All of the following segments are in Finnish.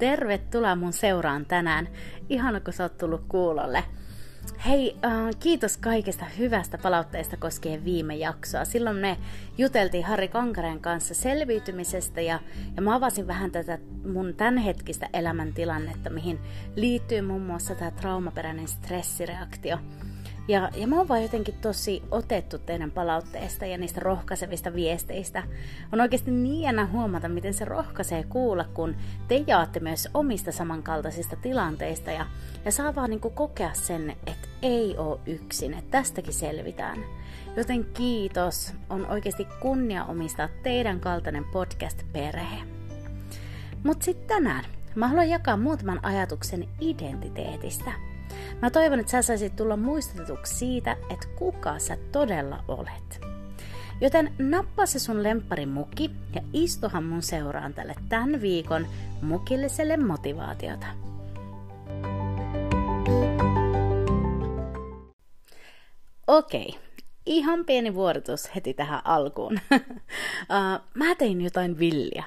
Tervetuloa mun seuraan tänään. Ihana, kun sä oot tullut kuulolle. Hei, äh, kiitos kaikesta hyvästä palautteesta koskien viime jaksoa. Silloin me juteltiin Harri Kankaren kanssa selviytymisestä ja, ja mä avasin vähän tätä mun tämänhetkistä elämäntilannetta, mihin liittyy muun muassa tämä traumaperäinen stressireaktio. Ja, ja mä oon vaan jotenkin tosi otettu teidän palautteesta ja niistä rohkaisevista viesteistä. On oikeasti niin jännä huomata, miten se rohkaisee kuulla, kun te jaatte myös omista samankaltaisista tilanteista ja, ja saa vaan niin kokea sen, että ei oo yksin, että tästäkin selvitään. Joten kiitos, on oikeasti kunnia omistaa teidän kaltainen podcast-perhe. Mutta sitten tänään mä haluan jakaa muutaman ajatuksen identiteetistä – Mä toivon, että sä saisit tulla muistutetuksi siitä, että kuka sä todella olet. Joten nappaa se sun lempparin muki ja istuhan mun seuraan tälle tämän viikon mukilliselle motivaatiota. Okei, ihan pieni vuorotus heti tähän alkuun. uh, mä tein jotain villiä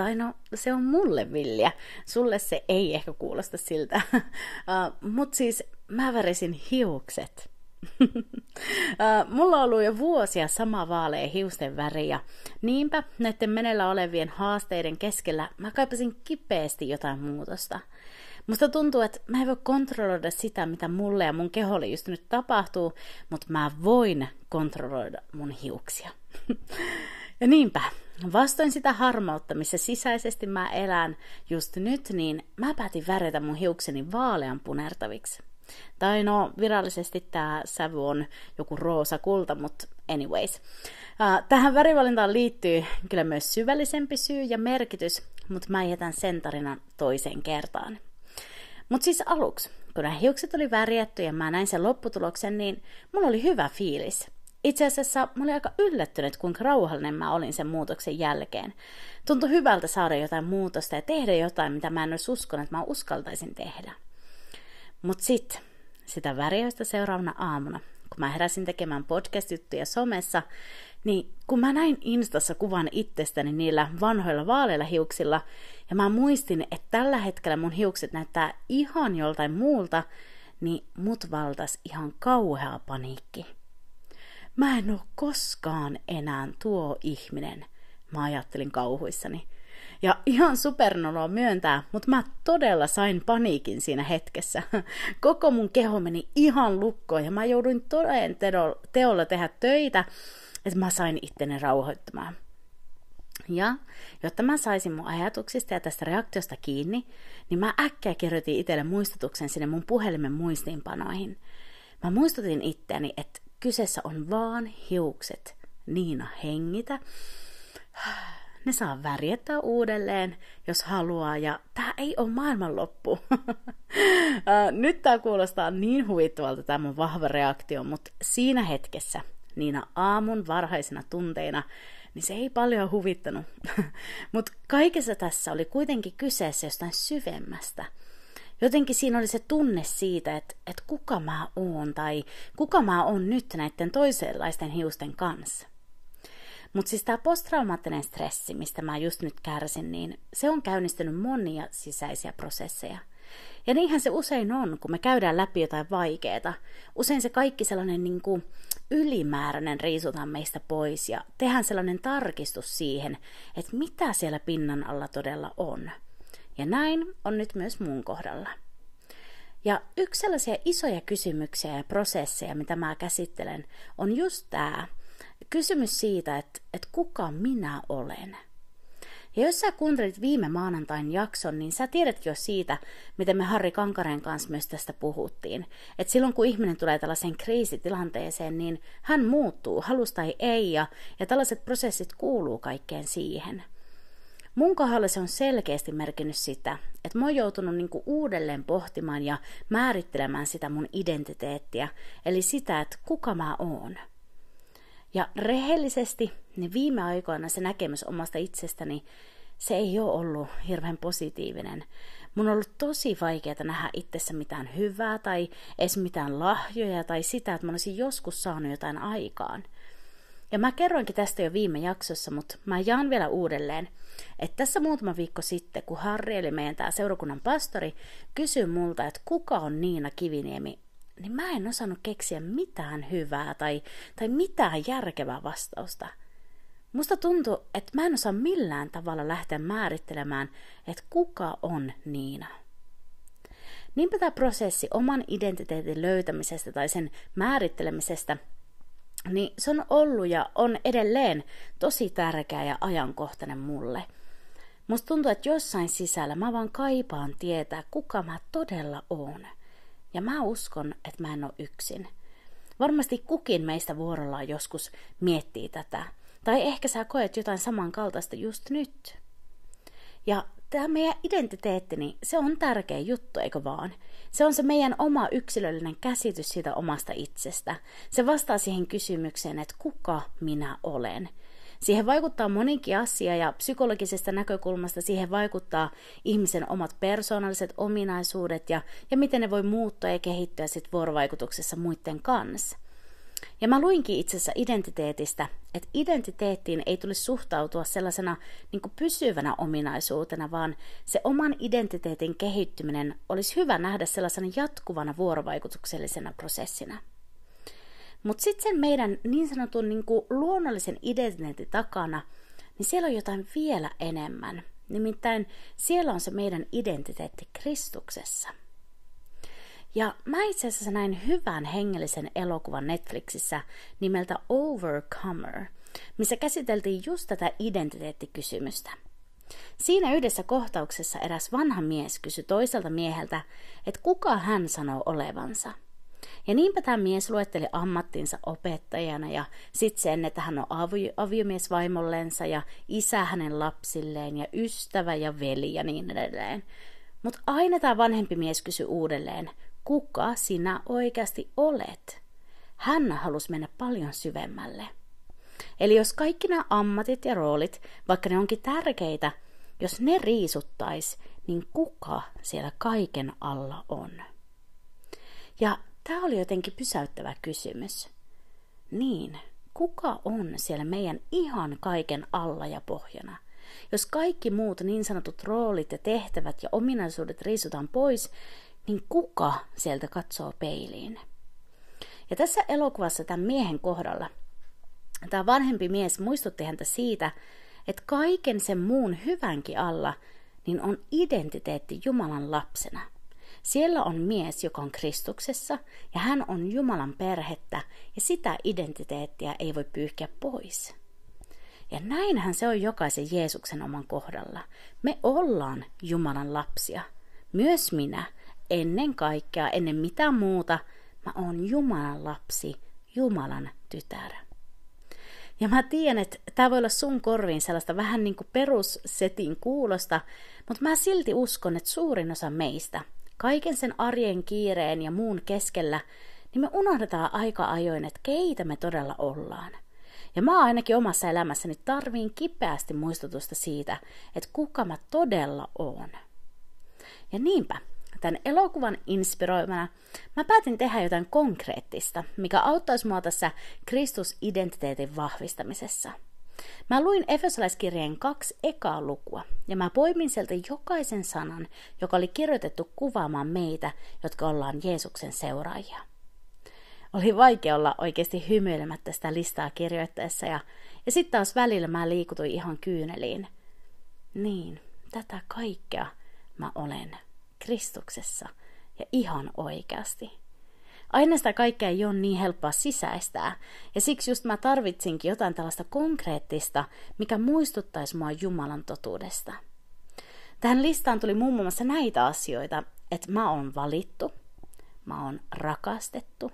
tai no, se on mulle villiä. Sulle se ei ehkä kuulosta siltä. uh, Mutta siis mä värisin hiukset. uh, mulla on ollut jo vuosia sama vaalea hiusten väri ja niinpä näiden menellä olevien haasteiden keskellä mä kaipasin kipeästi jotain muutosta. Musta tuntuu, että mä en voi kontrolloida sitä, mitä mulle ja mun keholle just nyt tapahtuu, mutta mä voin kontrolloida mun hiuksia. ja niinpä, Vastoin sitä harmautta, missä sisäisesti mä elän just nyt, niin mä päätin väretä mun hiukseni vaalean punertaviksi. Tai no, virallisesti tämä sävy on joku roosa kulta, mutta anyways. Tähän värivalintaan liittyy kyllä myös syvällisempi syy ja merkitys, mutta mä jätän sen tarinan toiseen kertaan. Mutta siis aluksi, kun nämä hiukset oli värjätty ja mä näin sen lopputuloksen, niin mulla oli hyvä fiilis – itse asiassa mä olin aika yllättynyt, kuinka rauhallinen mä olin sen muutoksen jälkeen. Tuntui hyvältä saada jotain muutosta ja tehdä jotain, mitä mä en olisi uskonut, että mä uskaltaisin tehdä. Mutta sitten, sitä värjäystä seuraavana aamuna, kun mä heräsin tekemään podcast-juttuja somessa, niin kun mä näin Instassa kuvan itsestäni niillä vanhoilla vaaleilla hiuksilla, ja mä muistin, että tällä hetkellä mun hiukset näyttää ihan joltain muulta, niin mut valtas ihan kauhea paniikki. Mä en oo koskaan enää tuo ihminen, mä ajattelin kauhuissani. Ja ihan supernoloa myöntää, mutta mä todella sain paniikin siinä hetkessä. Koko mun keho meni ihan lukkoon ja mä jouduin toden teolla tehdä töitä, että mä sain itteni rauhoittamaan. Ja jotta mä saisin mun ajatuksista ja tästä reaktiosta kiinni, niin mä äkkiä kirjoitin itselle muistutuksen sinne mun puhelimen muistiinpanoihin. Mä muistutin itteeni, että Kyseessä on vaan hiukset. Niina, hengitä. Ne saa värjettää uudelleen, jos haluaa, ja tämä ei ole maailmanloppu. Nyt tämä kuulostaa niin huvittavalta tämä mun vahva reaktio, mutta siinä hetkessä, niinä aamun varhaisina tunteina, niin se ei paljon huvittanut. mutta kaikessa tässä oli kuitenkin kyseessä jostain syvemmästä – jotenkin siinä oli se tunne siitä, että, että kuka mä oon tai kuka mä oon nyt näiden toisenlaisten hiusten kanssa. Mutta siis tämä posttraumaattinen stressi, mistä mä just nyt kärsin, niin se on käynnistynyt monia sisäisiä prosesseja. Ja niinhän se usein on, kun me käydään läpi jotain vaikeaa. Usein se kaikki sellainen niin kuin ylimääräinen riisutaan meistä pois ja tehdään sellainen tarkistus siihen, että mitä siellä pinnan alla todella on – ja näin on nyt myös mun kohdalla. Ja yksi sellaisia isoja kysymyksiä ja prosesseja, mitä mä käsittelen, on just tämä kysymys siitä, että, että kuka minä olen. Ja jos sä kuuntelit viime maanantain jakson, niin sä tiedät jo siitä, miten me Harri Kankaren kanssa myös tästä puhuttiin. Että silloin kun ihminen tulee tällaiseen kriisitilanteeseen, niin hän muuttuu, halusta tai ei, ja, ja tällaiset prosessit kuuluu kaikkeen siihen – Mun kohdalla se on selkeästi merkinnyt sitä, että mä oon joutunut niinku uudelleen pohtimaan ja määrittelemään sitä mun identiteettiä, eli sitä, että kuka mä oon. Ja rehellisesti, niin viime aikoina se näkemys omasta itsestäni, se ei ole ollut hirveän positiivinen. Mun on ollut tosi vaikeaa nähdä itsessä mitään hyvää tai edes mitään lahjoja tai sitä, että mä olisin joskus saanut jotain aikaan. Ja mä kerroinkin tästä jo viime jaksossa, mutta mä jaan vielä uudelleen, että tässä muutama viikko sitten, kun Harri, eli meidän tämä seurakunnan pastori, kysyi multa, että kuka on Niina Kiviniemi, niin mä en osannut keksiä mitään hyvää tai, tai mitään järkevää vastausta. Musta tuntuu, että mä en osaa millään tavalla lähteä määrittelemään, että kuka on Niina. Niinpä tämä prosessi oman identiteetin löytämisestä tai sen määrittelemisestä, niin se on ollut ja on edelleen tosi tärkeä ja ajankohtainen mulle. Musta tuntuu, että jossain sisällä mä vaan kaipaan tietää, kuka mä todella oon. Ja mä uskon, että mä en ole yksin. Varmasti kukin meistä vuorollaan joskus miettii tätä. Tai ehkä sä koet jotain samankaltaista just nyt. Ja tämä meidän identiteetti, niin se on tärkeä juttu, eikö vaan? Se on se meidän oma yksilöllinen käsitys siitä omasta itsestä. Se vastaa siihen kysymykseen, että kuka minä olen. Siihen vaikuttaa monikin asia ja psykologisesta näkökulmasta siihen vaikuttaa ihmisen omat persoonalliset ominaisuudet ja, ja miten ne voi muuttua ja kehittyä sit vuorovaikutuksessa muiden kanssa. Ja mä luinkin itse asiassa identiteetistä, että identiteettiin ei tulisi suhtautua sellaisena niin pysyvänä ominaisuutena, vaan se oman identiteetin kehittyminen olisi hyvä nähdä sellaisena jatkuvana vuorovaikutuksellisena prosessina. Mutta sitten sen meidän niin sanotun niin luonnollisen identiteetin takana, niin siellä on jotain vielä enemmän. Nimittäin siellä on se meidän identiteetti Kristuksessa. Ja mä itse asiassa näin hyvän hengellisen elokuvan Netflixissä nimeltä Overcomer, missä käsiteltiin just tätä identiteettikysymystä. Siinä yhdessä kohtauksessa eräs vanha mies kysyi toiselta mieheltä, että kuka hän sanoo olevansa – ja niinpä tämä mies luetteli ammattinsa opettajana ja sitten sen, että hän on avi- aviomies vaimollensa ja isä hänen lapsilleen ja ystävä ja veli ja niin edelleen. Mutta aina tämä vanhempi mies kysyi uudelleen, kuka sinä oikeasti olet? Hän halusi mennä paljon syvemmälle. Eli jos kaikki nämä ammatit ja roolit, vaikka ne onkin tärkeitä, jos ne riisuttais, niin kuka siellä kaiken alla on? Ja Tämä oli jotenkin pysäyttävä kysymys. Niin, kuka on siellä meidän ihan kaiken alla ja pohjana? Jos kaikki muut niin sanotut roolit ja tehtävät ja ominaisuudet riisutaan pois, niin kuka sieltä katsoo peiliin? Ja tässä elokuvassa tämän miehen kohdalla tämä vanhempi mies muistutti häntä siitä, että kaiken sen muun hyvänkin alla niin on identiteetti Jumalan lapsena – siellä on mies, joka on Kristuksessa, ja hän on Jumalan perhettä, ja sitä identiteettiä ei voi pyyhkiä pois. Ja näinhän se on jokaisen Jeesuksen oman kohdalla. Me ollaan Jumalan lapsia. Myös minä, ennen kaikkea, ennen mitään muuta, mä oon Jumalan lapsi, Jumalan tytär. Ja mä tiedän, että tämä voi olla sun korviin sellaista vähän niin kuin perussetin kuulosta, mutta mä silti uskon, että suurin osa meistä – kaiken sen arjen kiireen ja muun keskellä, niin me unohdetaan aika ajoin, että keitä me todella ollaan. Ja mä ainakin omassa elämässäni tarviin kipeästi muistutusta siitä, että kuka mä todella oon. Ja niinpä, tämän elokuvan inspiroimana mä päätin tehdä jotain konkreettista, mikä auttaisi mua tässä Kristus-identiteetin vahvistamisessa – Mä luin Efesolaiskirjeen kaksi ekaa lukua, ja mä poimin sieltä jokaisen sanan, joka oli kirjoitettu kuvaamaan meitä, jotka ollaan Jeesuksen seuraajia. Oli vaikea olla oikeasti hymyilemättä sitä listaa kirjoittaessa, ja, ja sitten taas välillä mä liikutuin ihan kyyneliin. Niin, tätä kaikkea mä olen Kristuksessa ja ihan oikeasti. Aina sitä kaikkea ei ole niin helppoa sisäistää, ja siksi just mä tarvitsinkin jotain tällaista konkreettista, mikä muistuttaisi mua Jumalan totuudesta. Tähän listaan tuli muun muassa näitä asioita, että mä oon valittu, mä oon rakastettu,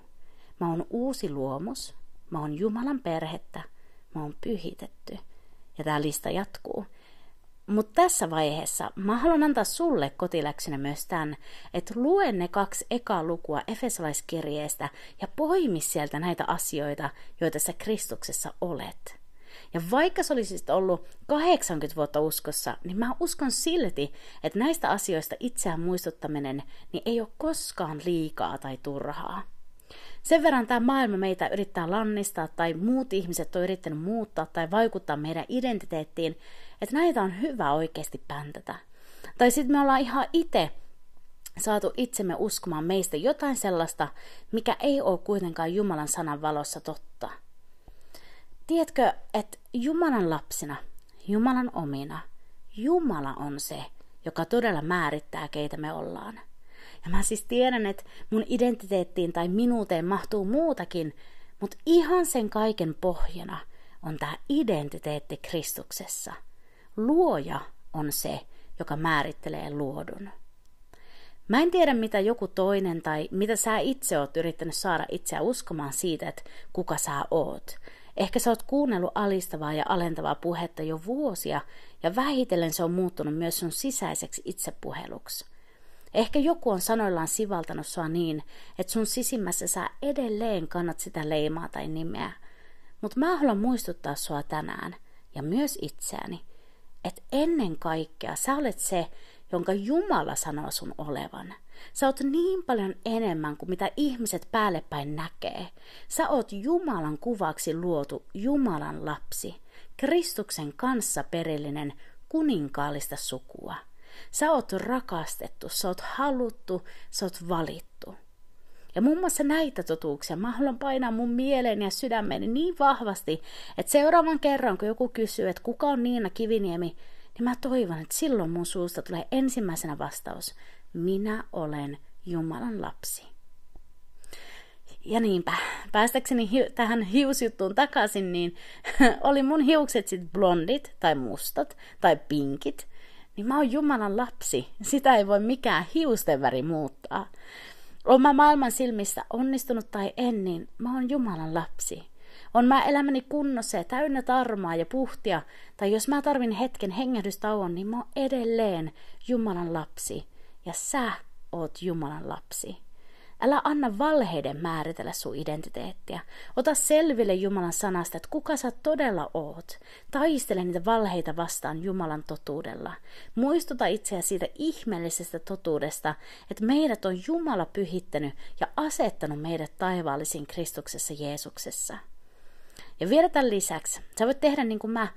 mä oon uusi luomus, mä oon Jumalan perhettä, mä oon pyhitetty. Ja tämä lista jatkuu. Mutta tässä vaiheessa mä haluan antaa sulle kotiläksynä myös tämän, että lue ne kaksi ekaa lukua Efesolaiskirjeestä ja poimi sieltä näitä asioita, joita sä Kristuksessa olet. Ja vaikka sä olisit ollut 80 vuotta uskossa, niin mä uskon silti, että näistä asioista itseään muistuttaminen niin ei ole koskaan liikaa tai turhaa. Sen verran tämä maailma meitä yrittää lannistaa tai muut ihmiset on yrittänyt muuttaa tai vaikuttaa meidän identiteettiin, että näitä on hyvä oikeasti päntätä. Tai sitten me ollaan ihan itse saatu itsemme uskomaan meistä jotain sellaista, mikä ei ole kuitenkaan Jumalan sanan valossa totta. Tiedätkö, että Jumalan lapsina, Jumalan omina, Jumala on se, joka todella määrittää, keitä me ollaan. Ja mä siis tiedän, että mun identiteettiin tai minuuteen mahtuu muutakin, mutta ihan sen kaiken pohjana on tämä identiteetti Kristuksessa. Luoja on se, joka määrittelee luodun. Mä en tiedä, mitä joku toinen tai mitä sä itse oot yrittänyt saada itseä uskomaan siitä, että kuka sä oot. Ehkä sä oot kuunnellut alistavaa ja alentavaa puhetta jo vuosia, ja vähitellen se on muuttunut myös sun sisäiseksi itsepuheluksi. Ehkä joku on sanoillaan sivaltanut sua niin, että sun sisimmässä sä edelleen kannat sitä leimaa tai nimeä. Mutta mä haluan muistuttaa sua tänään, ja myös itseäni, että ennen kaikkea sä olet se, jonka Jumala sanoo sun olevan. Sä oot niin paljon enemmän kuin mitä ihmiset päällepäin näkee. Sä oot Jumalan kuvaksi luotu Jumalan lapsi, Kristuksen kanssa perillinen kuninkaallista sukua. Sä oot rakastettu, sä oot haluttu, sä oot valittu. Ja muun muassa näitä totuuksia mä haluan painaa mun mieleen ja sydämeni niin vahvasti, että seuraavan kerran, kun joku kysyy, että kuka on Niina Kiviniemi, niin mä toivon, että silloin mun suusta tulee ensimmäisenä vastaus. Minä olen Jumalan lapsi. Ja niinpä, päästäkseni hi- tähän hiusjuttuun takaisin, niin oli mun hiukset sitten blondit tai mustat tai pinkit, niin mä oon Jumalan lapsi. Sitä ei voi mikään hiustenväri muuttaa. Oon mä maailman silmissä onnistunut tai en, niin mä oon Jumalan lapsi. On mä elämäni kunnossa ja täynnä tarmaa ja puhtia, tai jos mä tarvin hetken hengähdystauon, niin mä oon edelleen Jumalan lapsi. Ja sä oot Jumalan lapsi. Älä anna valheiden määritellä sun identiteettiä. Ota selville Jumalan sanasta, että kuka sä todella oot. Taistele niitä valheita vastaan Jumalan totuudella. Muistuta itseä siitä ihmeellisestä totuudesta, että meidät on Jumala pyhittänyt ja asettanut meidät taivaallisiin Kristuksessa Jeesuksessa. Ja vielä tämän lisäksi, sä voit tehdä niin kuin mä,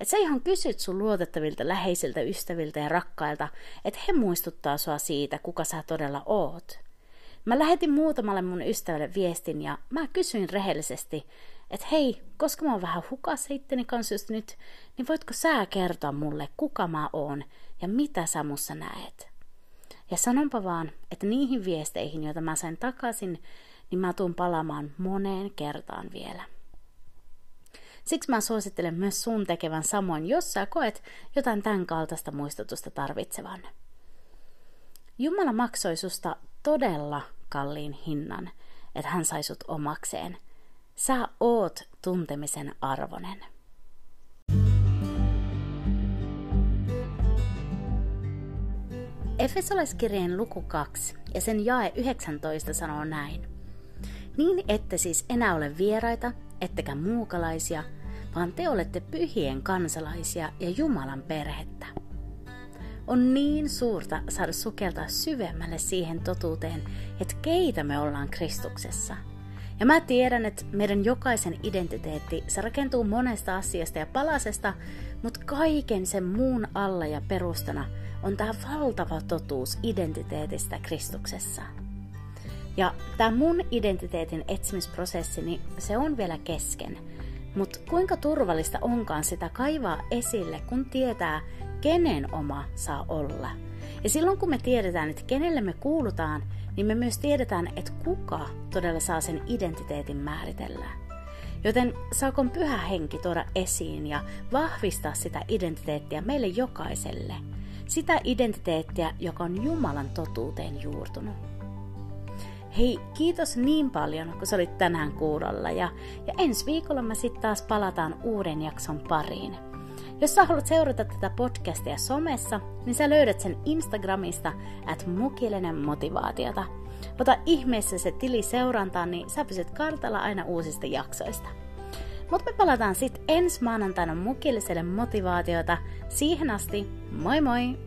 että sä ihan kysyt sun luotettavilta läheisiltä ystäviltä ja rakkailta, että he muistuttaa sua siitä, kuka sä todella oot. Mä lähetin muutamalle mun ystävälle viestin ja mä kysyin rehellisesti, että hei, koska mä oon vähän hukassa itteni kanssa just nyt, niin voitko sä kertoa mulle, kuka mä oon ja mitä sä mussa näet? Ja sanonpa vaan, että niihin viesteihin, joita mä sain takaisin, niin mä tuun palaamaan moneen kertaan vielä. Siksi mä suosittelen myös sun tekevän samoin, jos sä koet jotain tämän kaltaista muistutusta tarvitsevan. Jumala maksoi susta todella kalliin hinnan, että hän sai sut omakseen. Sä oot tuntemisen arvonen. Efesolaiskirjeen luku 2 ja sen jae 19 sanoo näin. Niin ette siis enää ole vieraita, ettekä muukalaisia, vaan te olette pyhien kansalaisia ja Jumalan perhettä. On niin suurta saada sukeltaa syvemmälle siihen totuuteen, että keitä me ollaan Kristuksessa. Ja mä tiedän, että meidän jokaisen identiteetti, se rakentuu monesta asiasta ja palasesta, mutta kaiken sen muun alla ja perustana on tämä valtava totuus identiteetistä Kristuksessa. Ja tämä mun identiteetin etsimisprosessi, niin se on vielä kesken. Mutta kuinka turvallista onkaan sitä kaivaa esille, kun tietää, kenen oma saa olla. Ja silloin kun me tiedetään, että kenelle me kuulutaan, niin me myös tiedetään, että kuka todella saa sen identiteetin määritellä. Joten saakon pyhä henki tuoda esiin ja vahvistaa sitä identiteettiä meille jokaiselle. Sitä identiteettiä, joka on Jumalan totuuteen juurtunut. Hei, kiitos niin paljon, kun sä olit tänään kuulolla ja, ja ensi viikolla me sitten taas palataan uuden jakson pariin. Jos sä haluat seurata tätä podcastia somessa, niin sä löydät sen Instagramista at mukillinen motivaatiota. Ota ihmeessä se tili seurantaan, niin sä pysyt kartalla aina uusista jaksoista. Mutta me palataan sitten ensi maanantaina mukilliselle motivaatiota. Siihen asti, moi moi!